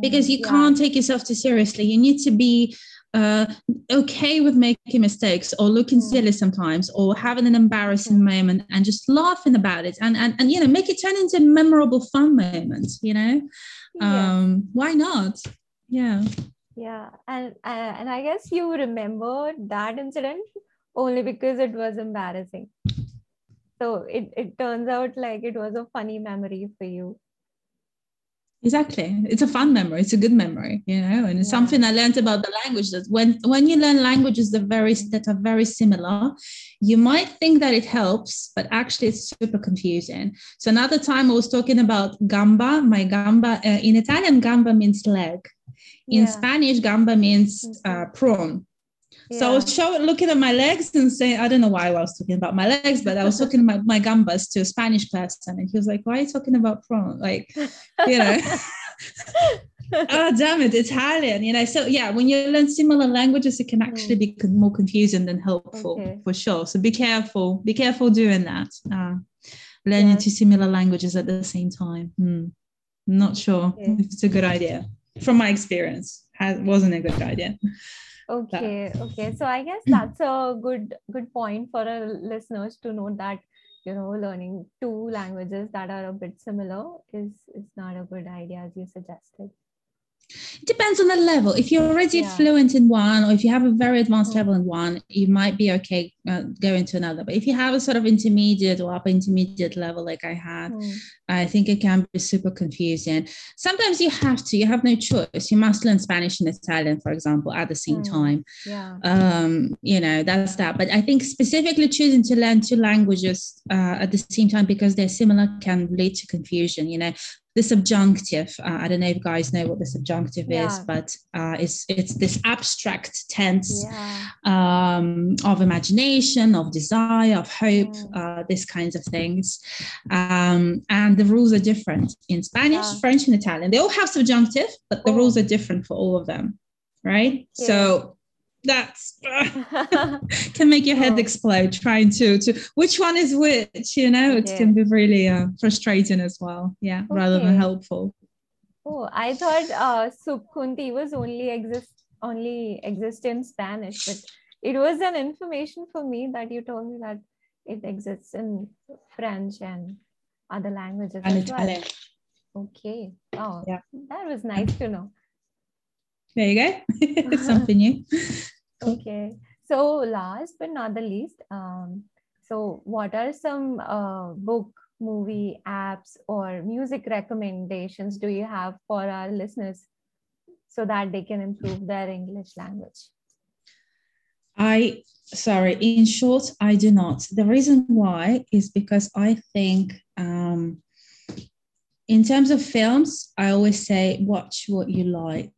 Because you yeah. can't take yourself too seriously. You need to be uh, okay with making mistakes or looking mm. silly sometimes or having an embarrassing moment and just laughing about it and, and and you know make it turn into a memorable fun moments you know? Yeah. um why not? Yeah. Yeah. And uh, and i guess you remember that incident only because it was embarrassing. So it, it turns out like it was a funny memory for you exactly. It's a fun memory. It's a good memory you know and it's yeah. something i learned about the language that when when you learn languages that very that are very similar you might think that it helps but actually it's super confusing. So another time i was talking about gamba my gamba uh, in italian gamba means leg. In yeah. spanish gamba means uh, prawn yeah. So I was showing, looking at my legs and saying, I don't know why I was talking about my legs, but I was talking about my gambas to a Spanish person. And he was like, why are you talking about prawn? Like, you know, oh, damn it, Italian, you know. So yeah, when you learn similar languages, it can actually mm. be more confusing than helpful okay. for sure. So be careful, be careful doing that. Uh, learning yes. two similar languages at the same time. Hmm. Not sure okay. if it's a good idea. From my experience, it wasn't a good idea okay okay. So i guess that's a good good point for our listeners to know that you know learning two languages that are a bit similar is is not a good idea as you suggested it depends on the level. If you're already yeah. fluent in one, or if you have a very advanced mm. level in one, you might be okay uh, going to another. But if you have a sort of intermediate or upper intermediate level like I had, mm. I think it can be super confusing. Sometimes you have to, you have no choice. You must learn Spanish and Italian, for example, at the same mm. time. Yeah. Um, you know, that's that. But I think specifically choosing to learn two languages uh, at the same time because they're similar can lead to confusion. You know, the subjunctive. Uh, I don't know if guys know what the subjunctive yeah. is, but uh, it's it's this abstract tense yeah. um, of imagination, of desire, of hope, mm. uh, these kinds of things. Um, and the rules are different in Spanish, yeah. French, and Italian. They all have subjunctive, but the oh. rules are different for all of them, right? So that's can make your head oh. explode trying to to which one is which you know? It can be really uh, frustrating as well. Yeah okay. rather than helpful. Oh i thought uh subkunti was only exist only exist in spanish but it was an information for me that you told me that it exists in french and other languages and as well. Okay. Oh yeah. that was nice to know. There you go. Something new Okay. So last but not the least, um, so what are some uh, book, movie, apps, or music recommendations do you have for our listeners so that they can improve their English language? I sorry, in short, I do not. The reason why is because I think um, in terms of films, I always say watch what you like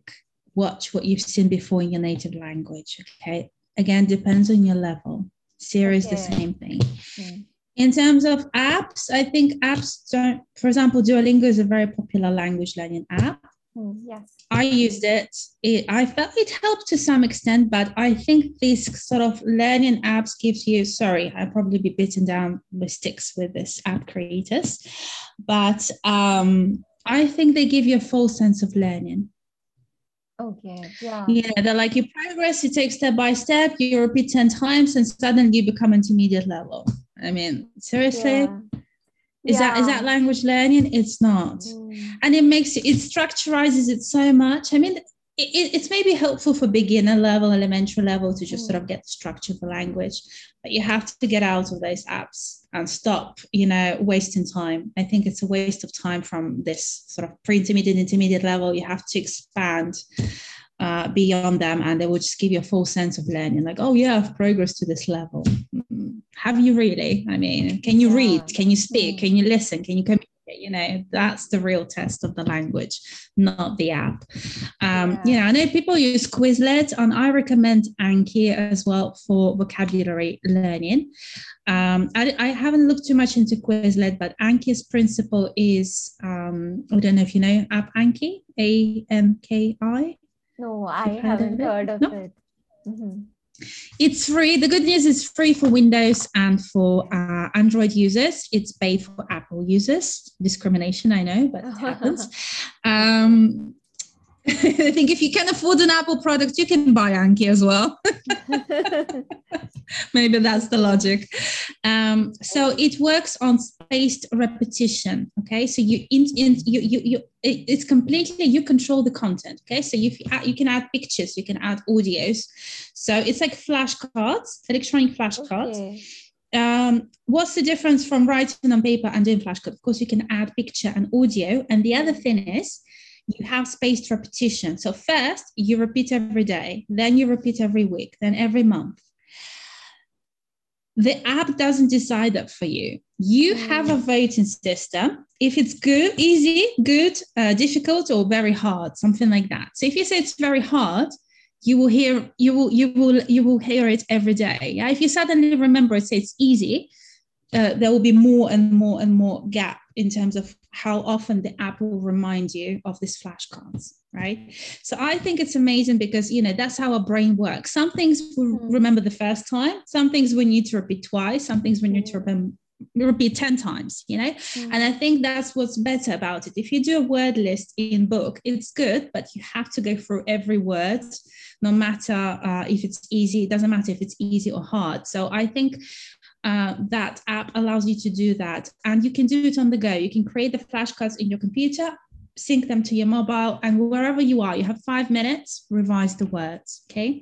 watch what you've seen before in your native language. Okay. Again, depends on your level. Series, okay. the same thing. Okay. In terms of apps, I think apps don't, for example, Duolingo is a very popular language learning app. Mm, yes. I used it. it. I felt it helped to some extent, but I think these sort of learning apps gives you, sorry, I'll probably be bitten down with sticks with this app creators, but um, I think they give you a full sense of learning. Okay. Yeah. Yeah. They're like you progress, you take step by step, you repeat 10 times, and suddenly you become intermediate level. I mean, seriously. Yeah. Is yeah. that is that language learning? It's not. Mm. And it makes it, it structurizes it so much. I mean, it, it's maybe helpful for beginner level, elementary level to just mm. sort of get the structure of the language, but you have to get out of those apps and stop, you know, wasting time. I think it's a waste of time from this sort of pre-intermediate, intermediate level. You have to expand uh, beyond them, and they will just give you a full sense of learning. Like, oh yeah, I've progressed to this level. Mm, have you really? I mean, can you read? Can you speak? Can you listen? Can you communicate? You know that's the real test of the language not the app um, Yeah. you know i know people use quizlet and i recommend anki as well for vocabulary learning um, I, I haven't looked too much into quizlet but anki's principle is um, i don't know if you know app anki a-m-k-i No, I You've heard of haven't it? heard of No? it. Mhm. It's free. The good news is free for Windows and for uh, Android users. It's paid for Apple users. Discrimination, I know, but it happens. Um, I think if you can afford an Apple product, you can buy Anki as well. Maybe that's the logic. Um, so it works on spaced repetition. Okay, so you in, in you you you it- it's completely you control the content. Okay, so you you can add pictures, you can add audios. So it's like flashcards, electronic flashcards. Okay. Um, what's the difference from writing on paper and doing flashcards? Of course, you can add picture and audio. And the other thing is you have spaced repetition. So first you repeat every day, then you repeat every week, then every month. The app doesn't decide that for you. You have a voting system. If it's good, easy, good, uh, difficult, or very hard, something like that. So if you say it's very hard, you will hear you will you will you will hear it every day. Yeah. If you suddenly remember it, say it's easy, uh, there will be more and more and more gap in terms of how often the app will remind you of these flashcards right? So i think it's amazing because you know that's how our brain works. Some things we Mm. remember the first time. Some things we need to repeat twice. Some things we need to remem- repeat 10 times you know? Mm. and i think that's what's better about it. If you do a word list in book it's good but you have to go through every word no matter uh, if it's easy it doesn't matter if it's easy or hard. So i think uh, that app allows you to do that. And you can do it on the go. You can create the flashcards in your computer sync them to your mobile and wherever you are you have five minutes revise the words okay?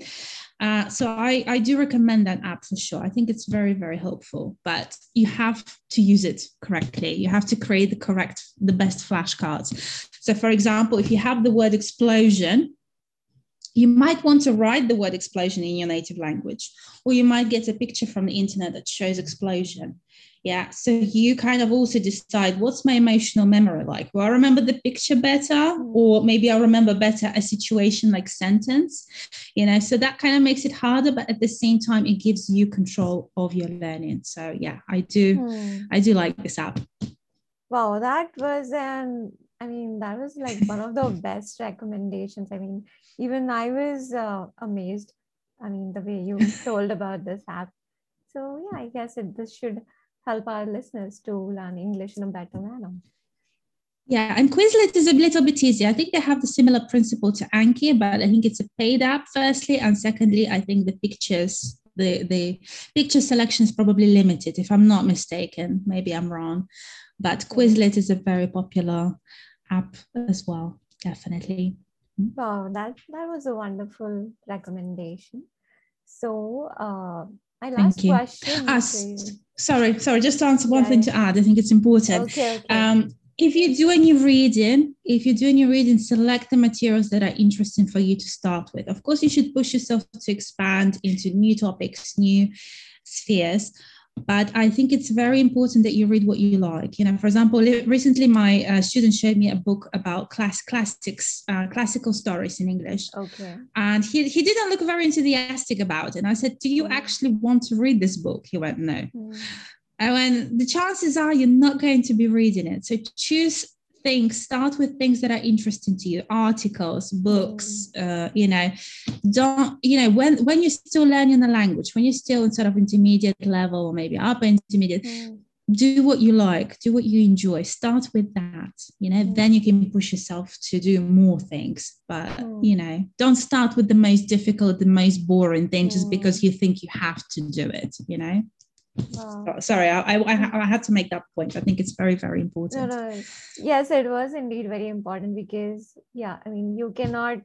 Uh, so I, I do recommend that app for sure. I think it's very very helpful but you have to use it correctly. You have to create the correct the best flashcards so for example if you have the word explosion you might want to write the word explosion in your native language or you might get a picture from the internet that shows explosion. Yeah so you kind of also decide what's my emotional memory like. Will i remember the picture better or maybe i'll remember better a situation like sentence? You know so that kind of makes it harder but at the same time it gives you control of your learning. So yeah i do Hmm. i do like this app. Wow, that was an, I mean, that was like one of the best recommendations. I mean, even I was uh, amazed. I mean, the way you told about this app. So, yeah, I guess it, this should help our listeners to learn English in a better manner. Yeah, and Quizlet is a little bit easier. I think they have the similar principle to Anki, but I think it's a paid app, firstly. And secondly, I think the pictures, the, the picture selection is probably limited, if I'm not mistaken. Maybe I'm wrong. But Quizlet is a very popular app as well, definitely. Wow, that, that was a wonderful recommendation. So, uh, my last question Ah, Sorry, sorry, just to answer one thing to add. I think it's important. Okay, okay. Um, if you do any reading, if you do any reading, select the materials that are interesting for you to start with. Of course, you should push yourself to expand into new topics, new spheres. But I think it's very important that you read what you like. You know, for example, recently my uh, student showed me a book about class classics, uh, classical stories in English, okay. and he he didn't look very enthusiastic about it. And I said, "Do you Mm. actually want to read this book?" He went, "No." Hmm. And when the chances are you're not going to be reading it. So choose things, start with things that are interesting to you, articles, books, uh, you know, don't, you know, when when you're still learning the language, when you're still in sort of intermediate level or maybe upper intermediate, Hmm. do what you like, do what you enjoy. Start with that, you know, Mm. then you can push yourself to do more things. But Mm. you know, don't start with the most difficult, the most boring thing just Mm. because you think you have to do it, you know. Wow. Oh, sorry, I, I, I had to make that point. I think it's very, very No, important. no. Yes, it was indeed very important because, yeah, I mean, you cannot,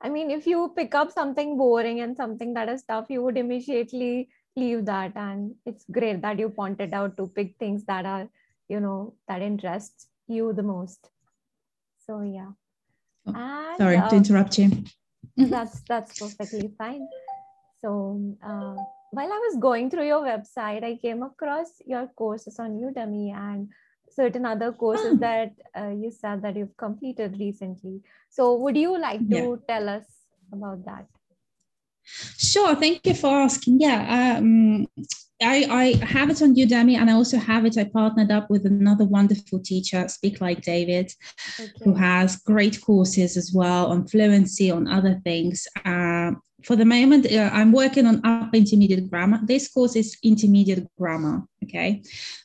I mean, if you pick up something boring and something that is tough, you would immediately leave that. And it's great that you pointed out to pick things that are, you know, that interests you the most. So, yeah. Oh, And Sorry uh, to interrupt you. that's that's perfectly fine so uh, while i was going through your website i came across your courses on udemy and certain other courses oh. that uh, you said that you've completed recently. So, would you like to yeah. tell us about that? Sure. Thank you for asking. Yeah. Um, I, I have it on Udemy and I also have it. I partnered up with another wonderful teacher, Speak Like David, okay. who has great courses as well on fluency, on other things. Uh, for the moment, uh, I'm working on upper intermediate grammar. This course is intermediate grammar. Okay.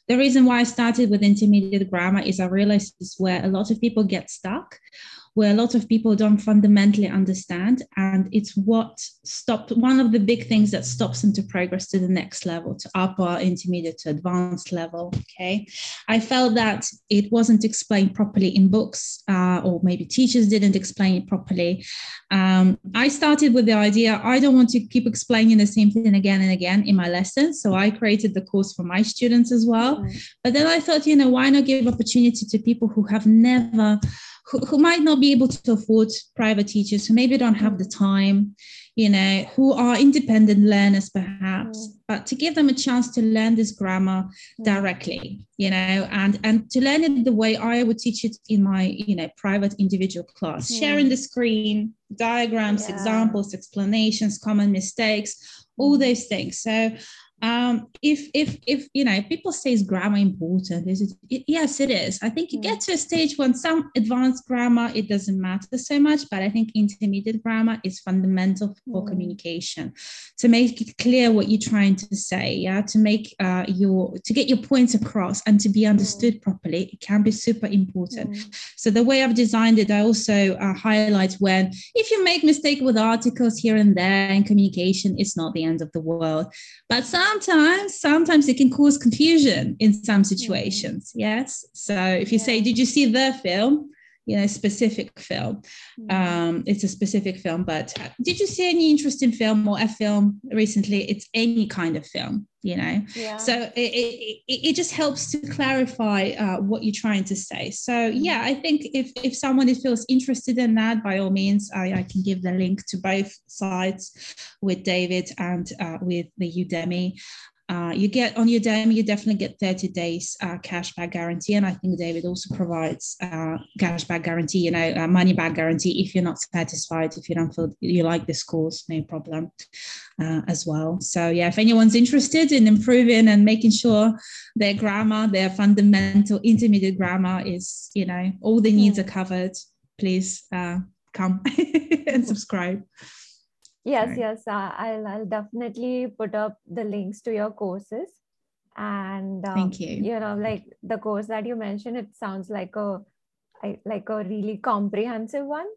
The reason why I started with intermediate grammar is I realized is where a lot of people get stuck where a lot of people don't fundamentally understand. And it's what stopped one of the big things that stops them to progress to the next level, to upper, intermediate, to advanced level. Okay. I felt that it wasn't explained properly in books, uh, or maybe teachers didn't explain it properly. Um, I started with the idea I don't want to keep explaining the same thing again and again in my lessons. So I created the course for my students as well. Mm-hmm. But then I thought, you know, why not give opportunity to people who have never who, who might not be able to afford private teachers, who maybe don't have the time, you know, who are independent learners perhaps, mm. but to give them a chance to learn this grammar mm. directly, you know, and and to learn it the way I would teach it in my, you know, private individual class, mm. sharing the screen, diagrams, yeah. examples, explanations, common mistakes, all those things. So um, if if if you know people say is grammar important is it, it, yes it is i think you get to a stage when some advanced grammar it doesn't matter so much but i think intermediate grammar is fundamental for mm. communication to make it clear what you're trying to say yeah to make uh, your to get your points across and to be understood mm. properly it can be super important mm. so the way i've designed it i also uh, highlight when if you make mistake with articles here and there in communication it's not the end of the world but some sometimes sometimes it can cause confusion in some situations yes? So if you say did you see the film you know specific film. Um it's a specific film but did you see any interesting film or a film recently? It's any kind of film you know? Yeah. so it, it, it just helps to clarify uh, what you're trying to say. So mm-hmm. yeah i think if if someone feels interested in that by all means i, I can give the link to both sites with david and uh, with the udemy uh, you get on Udemy, you definitely get 30 days uh, cashback guarantee. And I think David also provides uh, cashback guarantee, you know, money back guarantee if you're not satisfied, if you don't feel you like this course, no problem uh, as well. So, yeah, if anyone's interested in improving and making sure their grammar, their fundamental intermediate grammar is, you know, all the needs are covered, please uh, come and subscribe yes right. yes uh, I'll, I'll definitely put up the links to your courses. And um, thank you. you know like the course that you mentioned it sounds like a like a really comprehensive one.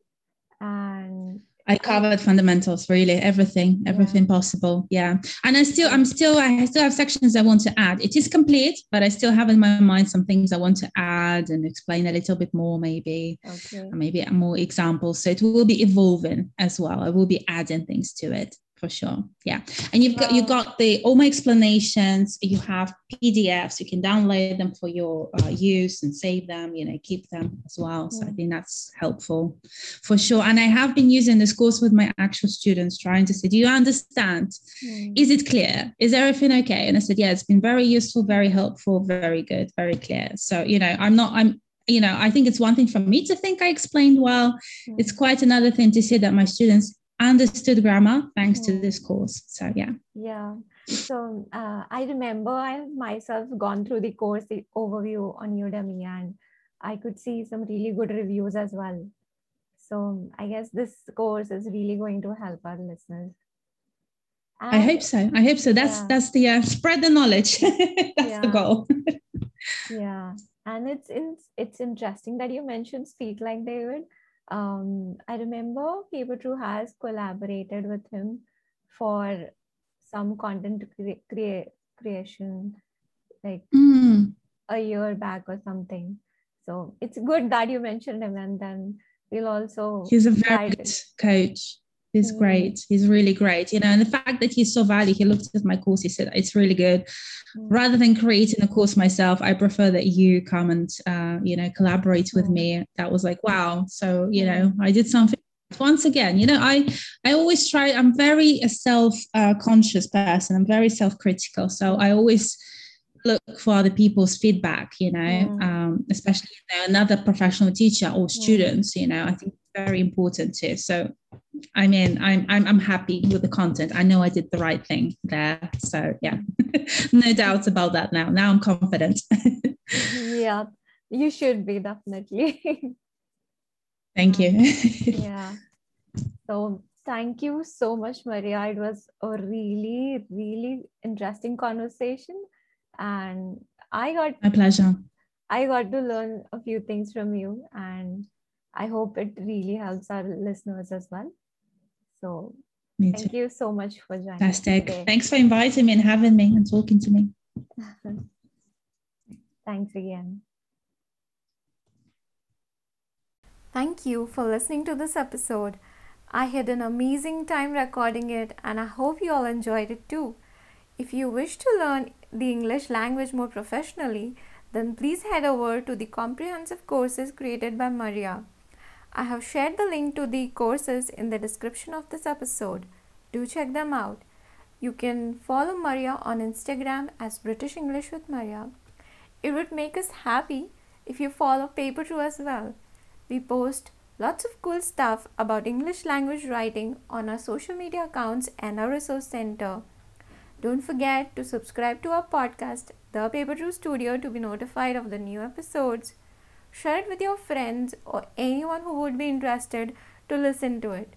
And I covered fundamentals, really everything, everything yeah. possible. Yeah, and I still, I'm still, I still have sections I want to add. It is complete, but I still have in my mind some things I want to add and explain a little bit more, maybe, okay. maybe more examples. So it will be evolving as well. I will be adding things to it for sure. Yeah. And you've got you got the all my explanations. You have pdfs you can download them for your uh, use and save them you know keep them as well. So i mm. think that's helpful for sure. And i have been using this course with my actual students trying to say do you understand? Mm. is it clear? Is everything okay? And i said yeah it's been very useful very helpful very good very clear. So you know i'm not i'm you know, I think it's one thing for me to think I explained well. Mm. It's quite another thing to see that my students understood grammar thanks to this course. So yeah. Yeah. So uh, I remember I myself gone through the course the overview on Udemy and I could see some really good reviews as well. So I guess this course is really going to help our listeners. And, I hope so. I hope so. That's yeah. that's the uh, spread the knowledge. that's yeah. the goal. yeah, and it's it's it's interesting that you mentioned speak like David um, I remember PaperTrue has collaborated with him for some content cre- crea- creation like mm. a year back or something. So it's good that you mentioned him, and then we'll also. He's a very good coach. He's mm. great. He's really great. You know, and the fact that he's so valued, he looked at my course, he said, it's really good. Mm. Rather than creating a course myself, I prefer that you come and, uh, you know, collaborate with mm. me. That was like, wow. So, you know, I did something once again you know i i always try i'm very a self uh, conscious person i'm very self critical so i always look for other people's feedback you know mm. um, um, especially you know, another professional teacher or students. You know, I think very important too. So, I mean, I'm I'm I'm happy with the content. I know I did the right thing there. So yeah, no doubts about that now. Now I'm confident. yeah, you should be definitely. Thank you. yeah. So thank you so much, Maria. It was a really, really interesting conversation. And I got my pleasure. I got to learn a few things from you, and I hope it really helps our listeners as well. So me thank too. you so much for joining. Fantastic. Thanks for inviting me and having me and talking to me. Thanks again. Thank you for listening to this episode. I had an amazing time recording it and I hope you all enjoyed it too. If you wish to learn the English language more professionally, then please head over to the comprehensive courses created by Maria. I have shared the link to the courses in the description of this episode. Do check them out. You can follow Maria on Instagram as British English with Maria. It would make us happy if you follow PaperTrue as well. We post lots of cool stuff about English language writing on our social media accounts and our resource center. Don't forget to subscribe to our podcast, The PaperTrue Studio, to be notified of the new episodes. Share it with your friends or anyone who would be interested to listen to it.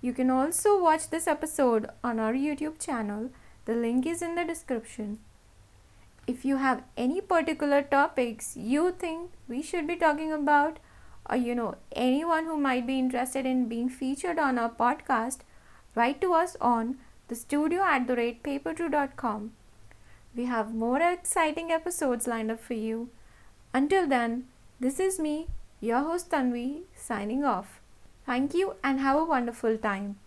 You can also watch this episode on our YouTube channel. The link is in the description. If you have any particular topics you think we should be talking about, or you know anyone who might be interested in being featured on our podcast, write to us on the studio at the rate papertrue.com. We have more exciting episodes lined up for you. Until then, this is me, your host Tanvi, signing off. Thank you and have a wonderful time.